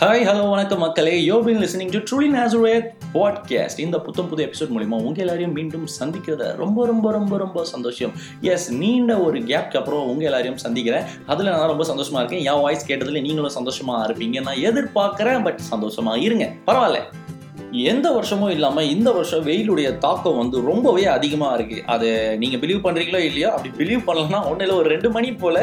Hi hello வணக்கம் மக்களே. You been listening to truly நேசுரேத் podcast இந்த புத்தம் புது எபிசோட் மூலிமா உங்கள் எல்லாரையும் மீண்டும் சந்திக்கிறத ரொம்ப ரொம்ப ரொம்ப ரொம்ப சந்தோஷம். எஸ் நீண்ட ஒரு கேப்க்கு அப்புறம் உங்கள் எல்லாரையும் சந்திக்கிறேன். அதில் நான் ரொம்ப சந்தோஷமாக இருக்கேன். என் வாய்ஸ் கேட்டதில் நீங்களும் சந்தோஷமாக இருப்பீங்க. நான் எதிர்பார்க்குறேன் பட் சந்தோஷமா இருங்க. பரவாயில்ல. எந்த வருஷமும் இல்லாமல் இந்த வருஷம் வெயிலுடைய தாக்கம் வந்து ரொம்பவே அதிகமாக இருக்குது அது நீங்கள் பிலீவ் பண்ணுறீங்களோ இல்லையோ அப்படி பிலீவ் பண்ணலன்னா ஒன்றும் இல்லை ஒரு ரெண்டு மணி போல்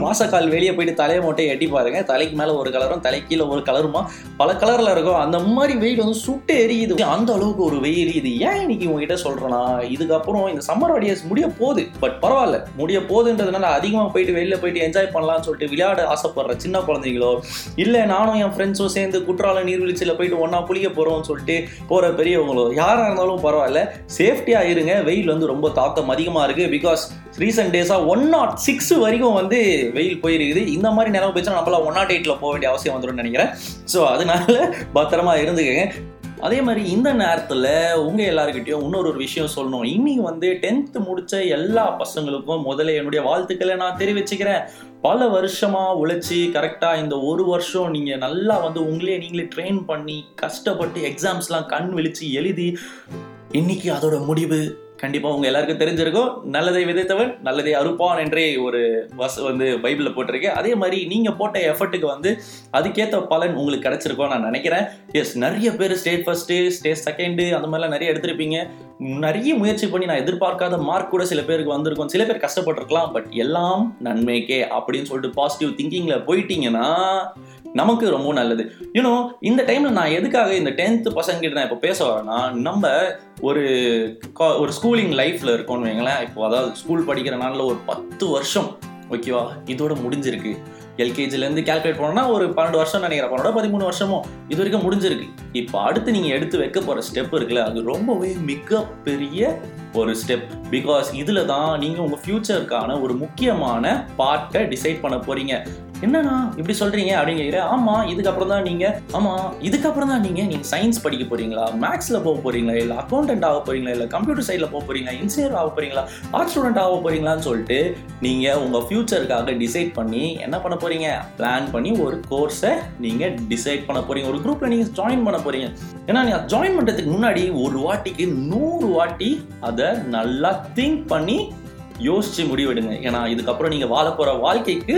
மாசக்கால் வெளியே போயிட்டு தலையை மொட்டையை எட்டி பாருங்கள் தலைக்கு மேலே ஒரு கலரும் தலை கீழே ஒரு கலருமா? பல கலரில் இருக்கும். அந்த மாதிரி வெயில் வந்து சுட்டு எரியுது. அந்த அளவுக்கு ஒரு வெயில். இது ஏன் இன்னைக்கு உங்ககிட்ட சொல்கிறேன்னா இதுக்கப்புறம் இந்த சம்மர் ஹாலிடேஸ் முடிய போகுது. பட் பரவாயில்ல. முடிய போகுதுன்றதுனால அதிகமாக போயிட்டு வெளியில் போயிட்டு என்ஜாய் பண்ணலாம்னு சொல்லிட்டு விளையாட ஆசைப்படுற சின்ன குழந்தைங்களோ இல்லை நானும் என் ஃப்ரெண்ட்ஸும் சேர்ந்து குற்றால நீர்வீழ்ச்சியில் போயிட்டு ஒன்றா குளிக்க போகிறோம்னு சொல்லிட்டு போகிற பெரியவங்களோ யாராக இருந்தாலும் பரவாயில்ல. சேஃப்டியாக இருங்க. வெயில் வந்து ரொம்ப தாக்கம் அதிகமாக இருக்குது பிகாஸ் ரீசெண்ட் டேஸாக ஒன் நாட் சிக்ஸ் வரைக்கும் வந்து வெயில் போயிருக்குது. இந்த மாதிரி நிலவு போயிடுச்சுன்னா நம்மளாம் ஒன் நாட் எயிட்டில் போக வேண்டிய அவசியம் வந்துடும் நினைக்கிறேன். ஸோ அதனால பத்திரமா இருந்துக்கங்க. அதே மாதிரி இந்த நேரத்தில் உங்கள் எல்லாருக்கிட்டையும் இன்னொரு ஒரு விஷயம் சொல்லணும். இன்னைக்கு வந்து டென்த்து முடிச்ச எல்லா பசங்களுக்கும் முதல்ல என்னுடைய வாழ்த்துக்களை நான் தெரிவிச்சுக்கிறேன். பல வருஷமாக உழைச்சி கரெக்டாக இந்த ஒரு வருஷம் நீங்கள் நல்லா வந்து உங்களே நீங்களே ட்ரெயின் பண்ணி கஷ்டப்பட்டு எக்ஸாம்ஸ்லாம் கண் விழிச்சு எழுதி இன்னைக்கு அதோட முடிவு கண்டிப்பாக உங்கள் எல்லாருக்கும் தெரிஞ்சிருக்கும். நல்லதை விதைத்தவன் நல்லதை அறுப்பான் என்றே ஒரு வச வந்து பைபிளில் போட்டிருக்கு. அதே மாதிரி நீங்கள் போட்ட எஃபர்ட்டுக்கு வந்து அதுக்கேற்ற பலன் உங்களுக்கு கிடைச்சிருக்கோம் நான் நினைக்கிறேன். எஸ் நிறைய பேர் ஸ்டேட் ஃபர்ஸ்ட்டு ஸ்டேட் செகண்டு அந்த மாதிரிலாம் நிறைய எடுத்திருப்பீங்க. நிறைய முயற்சி பண்ணி நான் எதிர்பார்க்காத மார்க் கூட சில பேருக்கு வந்திருக்கும். சில பேர் கஷ்டப்பட்டிருக்கலாம் பட் எல்லாம் நன்மைக்கே அப்படின்னு சொல்லிட்டு பாசிட்டிவ் திங்கிங்கில் போயிட்டீங்கன்னா நமக்கு ரொம்ப நல்லது. யூனோ இந்த டைம்ல நான் எதுக்காக இந்த டென்த் பசங்கிட்ட நான் இப்போ பேச வரேன்னா நம்ம ஒரு ஒரு ஸ்கூலிங் லைஃப்ல இருக்கோம்னு வைங்களேன். இப்போ அதாவது ஸ்கூல் படிக்கிற நாளில் ஒரு பத்து வருஷம் ஓகேவா இதோட முடிஞ்சிருக்கு. எல்கேஜிலேருந்து கேல்குலேட் பண்ணோம்னா ஒரு பன்னெண்டு வருஷம் நினைக்கிறேன். பன்னெண்டு பதிமூணு வருஷமும் இது வரைக்கும் முடிஞ்சிருக்கு. இப்போ அடுத்து நீங்கள் எடுத்து வைக்க போகிற ஸ்டெப் இருக்குல்ல அது ரொம்பவே மிகப்பெரிய ஒரு ஸ்டெப் பிகாஸ் இதில் தான் நீங்கள் உங்கள் ஃப்யூச்சருக்கான ஒரு முக்கியமான பார்ட்டை டிசைட் பண்ண போகிறீங்க என்னண்ணா இப்படி சொல்றீங்க அப்படிங்கிற ஆமா இதுக்கப்புறம் தான் நீங்க ஆமா இதுக்கப்புறம் தான் நீங்க நீங்க சயின்ஸ் படிக்க போறீங்களா? மேக்ஸ்ல போக போறீங்களா? இல்ல அக்கௌண்டன்ட் ஆக போறீங்களா? இல்ல கம்ப்யூட்டர் சைட்ல போக போறீங்களா? இன்ஜினியர் ஆக போறீங்களா? ஆர்ட் ஸ்டூடெண்ட் ஆக போறீங்களான்னு சொல்லிட்டு நீங்க உங்க ஃபியூச்சருக்காக டிசைட் பண்ணி என்ன பண்ண போறீங்க? பிளான் பண்ணி ஒரு கோர்ஸை நீங்க டிசைட் பண்ண போறீங்க. ஒரு குரூப்ல நீங்க ஜாயின் பண்ண போறீங்க. ஏன்னா நீங்க ஜாயின் பண்றதுக்கு முன்னாடி ஒரு வாட்டிக்கு நூறு வாட்டி அதை நல்லா திங்க் பண்ணி யோசிச்சு முடிவெடுங்க. ஏன்னா இதுக்கப்புறம் நீங்க வாழ போற வாழ்க்கைக்கு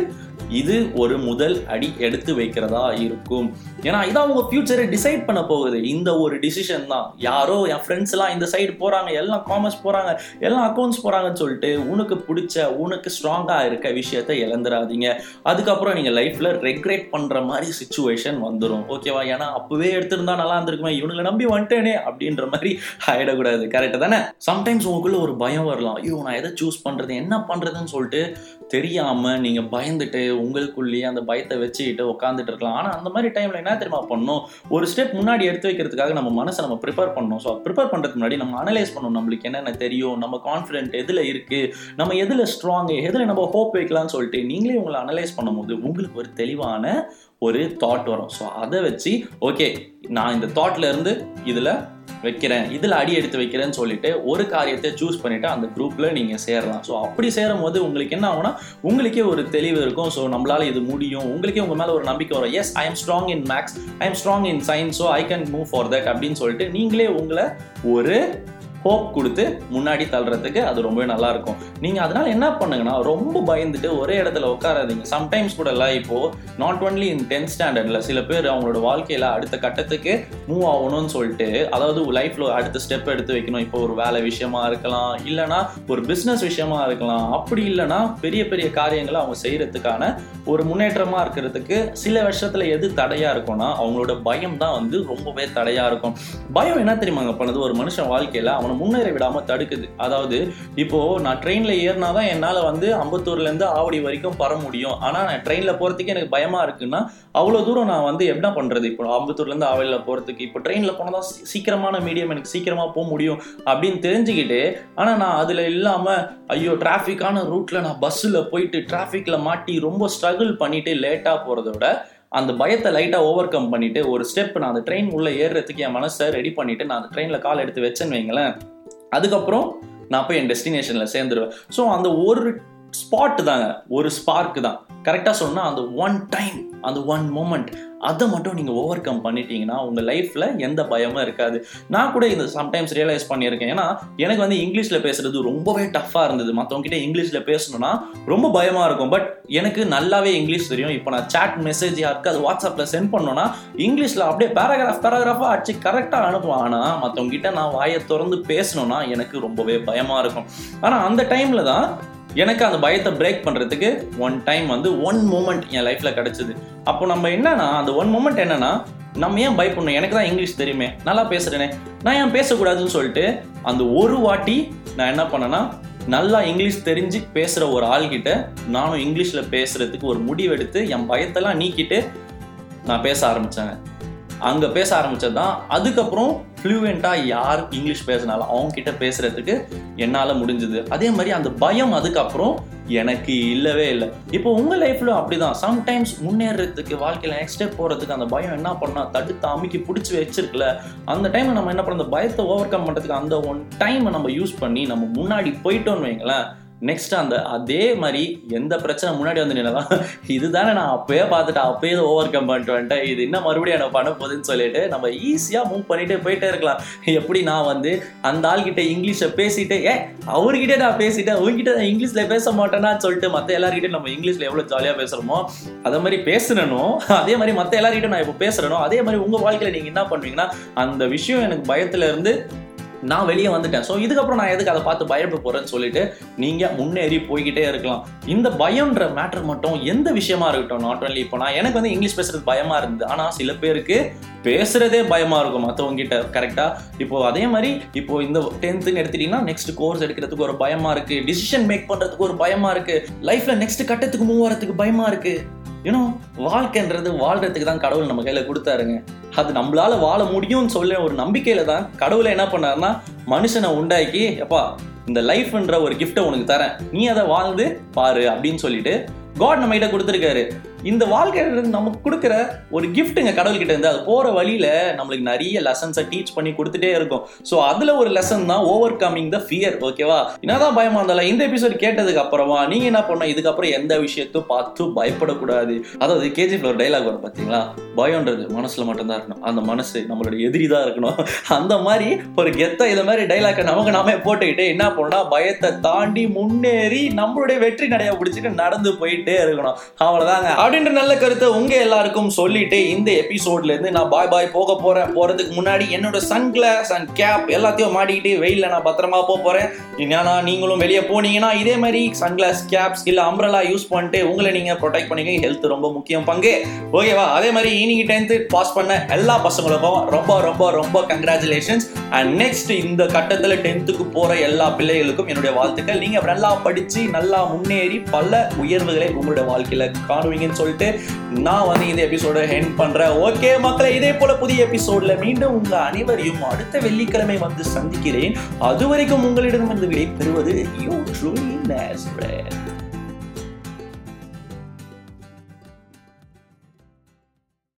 இது ஒரு முதல் அடி எடுத்து வைக்கிறதா இருக்கும். ஏன்னா இதான் உங்க ஃபியூச்சரை டிசைட் பண்ண போகுது. இந்த ஒரு டிசிஷன் தான். யாரோ என் ஃப்ரெண்ட்ஸ் எல்லாம் இந்த சைடு போறாங்க எல்லாம் காமர்ஸ் போறாங்க எல்லாம் அக்கௌண்ட்ஸ் போறாங்கன்னு சொல்லிட்டு உனக்கு பிடிச்ச உனக்கு ஸ்ட்ராங்கா இருக்க விஷயத்த இழந்துடாதீங்க அதுக்கப்புறம் நீங்க லைஃப்ல ரெக்ரெட் பண்ற மாதிரி சுச்சுவேஷன் வந்துடும் ஓகேவா ஏன்னா அப்பவே எடுத்திருந்தா நல்லா இருந்திருக்குமே. இவனுங்களை நம்பி வந்துட்டேனே அப்படின்ற மாதிரி ஆயிடக்கூடாது. கரெக்ட் தானே? சம்டைம்ஸ் உங்களுக்குள்ள ஒரு பயம் வரலாம். ஐயோ நான் எதை சூஸ் பண்றது என்ன பண்றதுன்னு சொல்லிட்டு தெரியாம நீங்க பயந்துட்டு உங்களுக்குள்ளேயே அந்த பயத்தை வச்சுக்கிட்டு உட்காந்துட்டு இருக்கலாம். ஆனால் அந்த மாதிரி டைமில் என்ன தெரியுமா பண்ணணும்? ஒரு ஸ்டெப் முன்னாடி எடுத்து வைக்கிறதுக்காக நம்ம மனசை நம்ம ப்ரிப்பேர் பண்ணணும். ஸோ ப்ரிப்பேர் பண்ணுறதுக்கு முன்னாடி நம்ம அனலைஸ் பண்ணணும். நம்மளுக்கு என்னென்ன தெரியும்? நம்ம கான்ஃபிடென்ட் எதில் இருக்குது நம்ம எதில் ஸ்ட்ராங் எதில் நம்ம ஹோப் வைக்கலாம்னு சொல்லிட்டு நீங்களே உங்களை அனலைஸ் பண்ணும்போது உங்களுக்கு ஒரு தெளிவான ஒரு தாட் வரும். ஸோ அதை வச்சு ஓகே நான் இந்த தாட்ல இருந்து இதில் வைக்கிறேன். இதில் அடி எடுத்து வைக்கிறேன்னு சொல்லிட்டு ஒரு காரியத்தை சூஸ் பண்ணிட்டு அந்த குரூப்பில் நீங்கள் சேரலாம். ஸோ அப்படி சேரும் போது உங்களுக்கு என்ன ஆகும்னா உங்களுக்கே ஒரு தெளிவு இருக்கும். ஸோ நம்மளால இது முடியும். உங்களுக்கே உங்கள் மேலே ஒரு நம்பிக்கை வரும். Yes I am strong in maths I am strong in science so I can move for that அப்படின்னு சொல்லிட்டு நீங்களே உங்களை ஒரு ஹோப் கொடுத்து முன்னாடி தள்ளுறதுக்கு அது ரொம்பவே நல்லா இருக்கும் நீங்கள் அதனால என்ன பண்ணுங்கன்னா ரொம்ப பயந்துட்டு ஒரே இடத்துல உட்காராதீங்க. சம்டைம்ஸ் கூட இல்லை இப்போ நாட் ஒன்லி இன் டென்த் ஸ்டாண்டர்டில் சில பேர் அவங்களோட வாழ்க்கையில் அடுத்த கட்டத்துக்கு மூவ் ஆகணும்னு சொல்லிட்டு அதாவது லைஃப்பில் அடுத்த ஸ்டெப் எடுத்து வைக்கணும். இப்போ ஒரு வேலை விஷயமா இருக்கலாம் இல்லைனா ஒரு பிஸ்னஸ் விஷயமா இருக்கலாம். அப்படி இல்லைனா பெரிய பெரிய காரியங்களை அவங்க செய்யறதுக்கான ஒரு முன்னேற்றமாக இருக்கிறதுக்கு சில வருஷத்தில் எது தடையாக இருக்கும்னா அவங்களோட பயம் தான் வந்து ரொம்பவே தடையாக இருக்கும். பயம் என்ன தெரியுமாங்க? பண்ணது ஒரு மனுஷன் வாழ்க்கையில் அவன் முன்னேற விடாமல் தடுக்குது. அதாவது இப்போது நான் ட்ரெயினில் ஏறினா தான் என்னால் வந்து அம்பத்தூர்லேருந்து ஆவடி வரைக்கும் பர முடியும். ஆனால் நான் ட்ரெயினில் போகிறதுக்கு எனக்கு பயமாக இருக்குன்னா அவ்வளோ தூரம் நான் வந்து என்ன பண்ணுறது இப்போ அம்பத்தூர்லேருந்து ஆவடியில் போகிறதுக்கு இப்போ ட்ரெயினில் போனால் தான் சீக்கிரமான மீடியம் எனக்கு சீக்கிரமாக போக முடியும் அப்படின்னு தெரிஞ்சுக்கிட்டு ஆனால் நான் அதில் இல்லாமல் ஐயோ டிராஃபிக்கான ரூட்டில் நான் பஸ்ஸில் போயிட்டு டிராஃபிக்கில் மாட்டி ரொம்ப ஸ்ட்ரகிள் பண்ணிட்டு லேட்டாக போகிறத விட அந்த பயத்தை லைட்டாக ஓவர் கம் பண்ணிட்டு ஒரு ஸ்டெப் நான் அந்த ட்ரெயின் உள்ளே ஏறுறதுக்கு என் மனசை ரெடி பண்ணிட்டு நான் அந்த ட்ரெயினில் கால் எடுத்து வச்சேன்னு வைங்களேன். அதுக்கப்புறம் நான் போய் என் டெஸ்டினேஷனில் சேர்ந்துருவேன். ஸோ அந்த ஒரு ஸ்பாட் தாங்க ஒரு ஸ்பார்க் தான். கரெக்டாக சொன்னால் அந்த ஒன் டைம் அந்த ஒன் மூமெண்ட் அதை மட்டும் நீங்கள் ஓவர் கம் பண்ணிட்டீங்கன்னா உங்கள் லைஃப்பில் எந்த பயமும் இருக்காது. நான் கூட இந்த சம்டைம்ஸ் ரியலைஸ் பண்ணியிருக்கேன். ஏன்னா எனக்கு வந்து இங்கிலீஷில் பேசுறது ரொம்பவே டஃப்பாக இருந்தது. மற்றவங்ககிட்ட இங்கிலீஷில் பேசணும்னா ரொம்ப பயமாக இருக்கும். பட் எனக்கு நல்லாவே இங்கிலீஷ் தெரியும். இப்போ நான் சாட் மெசேஜ் யாருக்கு அது வாட்ஸ்அப்பில் சென்ட் பண்ணோன்னா இங்கிலீஷில் அப்படியே பேராகிராஃப் பேராகிராஃபாக அடிச்சு கரெக்டாக அனுப்புவேன். ஆனால் மற்றவங்ககிட்ட நான் வாயை திறந்து பேசணும்னா எனக்கு ரொம்பவே பயமாக இருக்கும். ஆனால் அந்த டைமில் தான் எனக்கு அந்த பயத்தை பிரேக் பண்ணுறதுக்கு ஒன் டைம் வந்து ஒன் மூமெண்ட் என் லைஃப்பில் கிடச்சிது. அப்போ நம்ம என்னன்னா அந்த ஒன் மூமெண்ட் என்னன்னா நம்ம ஏன் பயப்படணும்? எனக்கு தான் இங்கிலீஷ் தெரியுமே. நல்லா பேசுகிறேனே நான் ஏன் பேசக்கூடாதுன்னு சொல்லிட்டு அந்த ஒரு வாட்டி நான் என்ன பண்ணேன்னா நல்லா இங்கிலீஷ் தெரிஞ்சு பேசுகிற ஒரு ஆள்கிட்ட நானும் இங்கிலீஷில் பேசுகிறதுக்கு ஒரு முடிவெடுத்து என் பயத்தெல்லாம் நீக்கிட்டு நான் பேச ஆரம்பித்தேன் அங்கே பேச ஆரம்பித்தது தான் அதுக்கப்புறம் ஃப்ளூவெண்ட்டாக யார் இங்கிலீஷ் பேசினாலும் அவங்க கிட்ட பேசுகிறதுக்கு என்னால் முடிஞ்சுது. அதே மாதிரி அந்த பயம் அதுக்கப்புறம் எனக்கு இல்லவே இல்லை. இப்போ உங்கள் லைஃப்பில் அப்படி தான் சம்டைம்ஸ் முன்னேறதுக்கு வாழ்க்கையில் நெக்ஸ்ட் ஸ்டெப் போகிறதுக்கு அந்த பயம் என்ன பண்ணால் தடுத்து அமைக்கி பிடிச்சி வச்சிருக்கல அந்த டைமில் நம்ம என்ன பண்ண அந்த பயத்தை ஓவர் கம் பண்ணுறதுக்கு அந்த ஒன் டைமை நம்ம யூஸ் பண்ணி நம்ம முன்னாடி போயிட்டோன்னு வைங்களேன் நெக்ஸ்ட் அந்த அதே மாதிரி எந்த பிரச்சனை முன்னாடி வந்து நின்னதான் இதுதானே நான் அப்பயே பார்த்துட்டு அப்பயே ஓவர் கம் பண்ணிட்டு வந்துட்டேன். இது என்ன மறுபடியும் எனக்கு பண்ண போகுதுன்னு சொல்லிட்டு நம்ம ஈஸியாக மூவ் பண்ணிட்டு போயிட்டே இருக்கலாம். எப்படி நான் வந்து அந்த ஆள்கிட்ட இங்கிலீஷை பேசிட்டு ஏ அவர்கிட்ட நான் பேசிட்டேன். அவங்ககிட்ட நான் இங்கிலீஷில் பேச மாட்டேன்னா சொல்லிட்டு மற்ற எல்லாருக்கிட்டையும் நம்ம இங்கிலீஷில் எவ்வளோ ஜாலியாக பேசுகிறோமோ அதே மாதிரி பேசுனனோ அதே மாதிரி மற்ற எல்லாருக்கிட்டையும் நான் இப்போ பேசுகிறேனோ அதே மாதிரி உங்கள் வாழ்க்கையில் நீங்கள் என்ன பண்ணுவீங்கன்னா அந்த விஷயம் எனக்கு பயத்துலேருந்து நான் வெளியே வந்துட்டேன். ஸோ இதுக்கப்புறம் நான் எதுக்கு அதை பார்த்து பயப்பட போகிறேன்னு சொல்லிட்டு நீங்கள் முன்னேறி போய்கிட்டே இருக்கலாம். இந்த பயம்ன்ற மேட்டர் மட்டும் எந்த விஷயமா இருக்கட்டும் நாட் ஒன்லி இப்போ நான் எனக்கு வந்து இங்கிலீஷ் பேசுறது பயமா இருந்தது. ஆனால் சில பேருக்கு பேசுறதே பயமா இருக்கும் மற்றவங்க கிட்ட கரெக்டா இப்போ அதே மாதிரி இப்போ இந்த டென்த்துன்னு எடுத்துட்டீங்கன்னா நெக்ஸ்ட் கோர்ஸ் எடுக்கிறதுக்கு ஒரு பயமா இருக்கு. டிசிஷன் மேக் பண்றதுக்கு ஒரு பயமா இருக்கு. லைஃப்ல நெக்ஸ்ட் கட்டத்துக்கு மூவ் வரதுக்கு பயமா இருக்கு. ஏன்னா வாழ்க்கைன்றது வாழ்றதுக்கு தான் கடவுள் நம்ம கையில கொடுத்தாருங்க. அது நம்மளால வாழ முடியும்னு சொல்ல ஒரு நம்பிக்கையில தான் கடவுளை என்ன பண்ணாருன்னா மனுஷனை உண்டாக்கி எப்பா இந்த லைஃப்ன்ற ஒரு கிஃப்ட்டை உனக்கு தரேன். நீ அதை வாழ்ந்து பாரு அப்படின்னு சொல்லிட்டு காட் நம்ம கிட்ட கொடுத்துருக்காரு. இந்த வாழ்க்கையில நமக்கு கொடுக்குற ஒரு கிஃப்ட்டுங்க கடவுள்கிட்ட இருந்து அது போற வழியில நம்மளுக்கு நிறைய லெசன்ஸை டீச் பண்ணி கொடுத்துட்டே இருக்கும். ஸோ அதுல ஒரு லெசன் தான் ஓவர் கமிங் த ஃபியர் ஓகேவா என்னதான் பயமா இருந்தாலும் இந்த எபிசோட் கேட்டதுக்கு அப்புறமா நீங்க என்ன பண்ணணும்? இதுக்கப்புறம் எந்த விஷயத்தையும் பார்த்து பயப்படக்கூடாது. அதாவது கேஜிஃப்ல ஒரு டைலாக் வரும் பார்த்தீங்களா பயம்ன்றது மனசுல மட்டும்தான் இருக்கணும். அந்த மனசு நம்மளோட எதிரி தான் இருக்கணும். அந்த மாதிரி ஒரு கெத்த இது மாதிரி டைலாக்கை நமக்கு நாமே போட்டுக்கிட்டு என்ன பண்ணா பயத்தை தாண்டி முன்னேறி நம்மளுடைய வெற்றி நடைய பிடிச்சிட்டு நடந்து போயிட்டே இருக்கணும். அவ்வளவுதாங்க. அப்படின்ற நல்ல கருத்தை உங்க எல்லாருக்கும் சொல்லிட்டு இந்த எபிசோட்ல இருந்து நான் பாய் பாய் போக போறேன். போறதுக்கு முன்னாடி என்னோட சன் கிளாஸ் அண்ட் கேப் எல்லாத்தையும் மாட்டிக்கிட்டு வெயிலில் நான் பத்திரமா போக போறேன். ஏன்னா நீங்களும் வெளியே போனீங்கன்னா இதே மாதிரி சன் கிளாஸ் கேப்ஸ் இல்ல அம்ரலா யூஸ் பண்ணிட்டு உங்களை நீங்க ப்ரொடெக்ட் பண்ணிக்க ஹெல்த் ரொம்ப முக்கியம் பங்கு. ஓகேவா அதே மாதிரி இன்னைக்கு டென்த்து பாஸ் பண்ண எல்லா பசங்களுக்கும் ரொம்ப ரொம்ப ரொம்ப கங்க்ராச்சுலேஷன்ஸ் அண்ட் நெக்ஸ்ட் இந்த கட்டத்தில் டென்த்துக்கு போகிற எல்லா பிள்ளைகளுக்கும் என்னுடைய வாழ்த்துக்கள். நீங்கள் நல்லா படித்து நல்லா முன்னேறி பல உயர்வுகளை உங்களுடைய வாழ்க்கையில் காணுவீங்கன்னு சொல்லிட்டு நான் வந்து இந்த எபிசோட ஹெண்ட் பண்ணுறேன் ஓகே மக்களை இதே போல் புதிய எபிசோடில் மீண்டும் உங்கள் அனைவரையும் அடுத்த வெள்ளிக்கிழமை வந்து சந்திக்கிறேன். அது வரைக்கும் உங்களிடமிருந்து விடை பெறுவது யூ ட்ரூலி நேஸ்ரேட்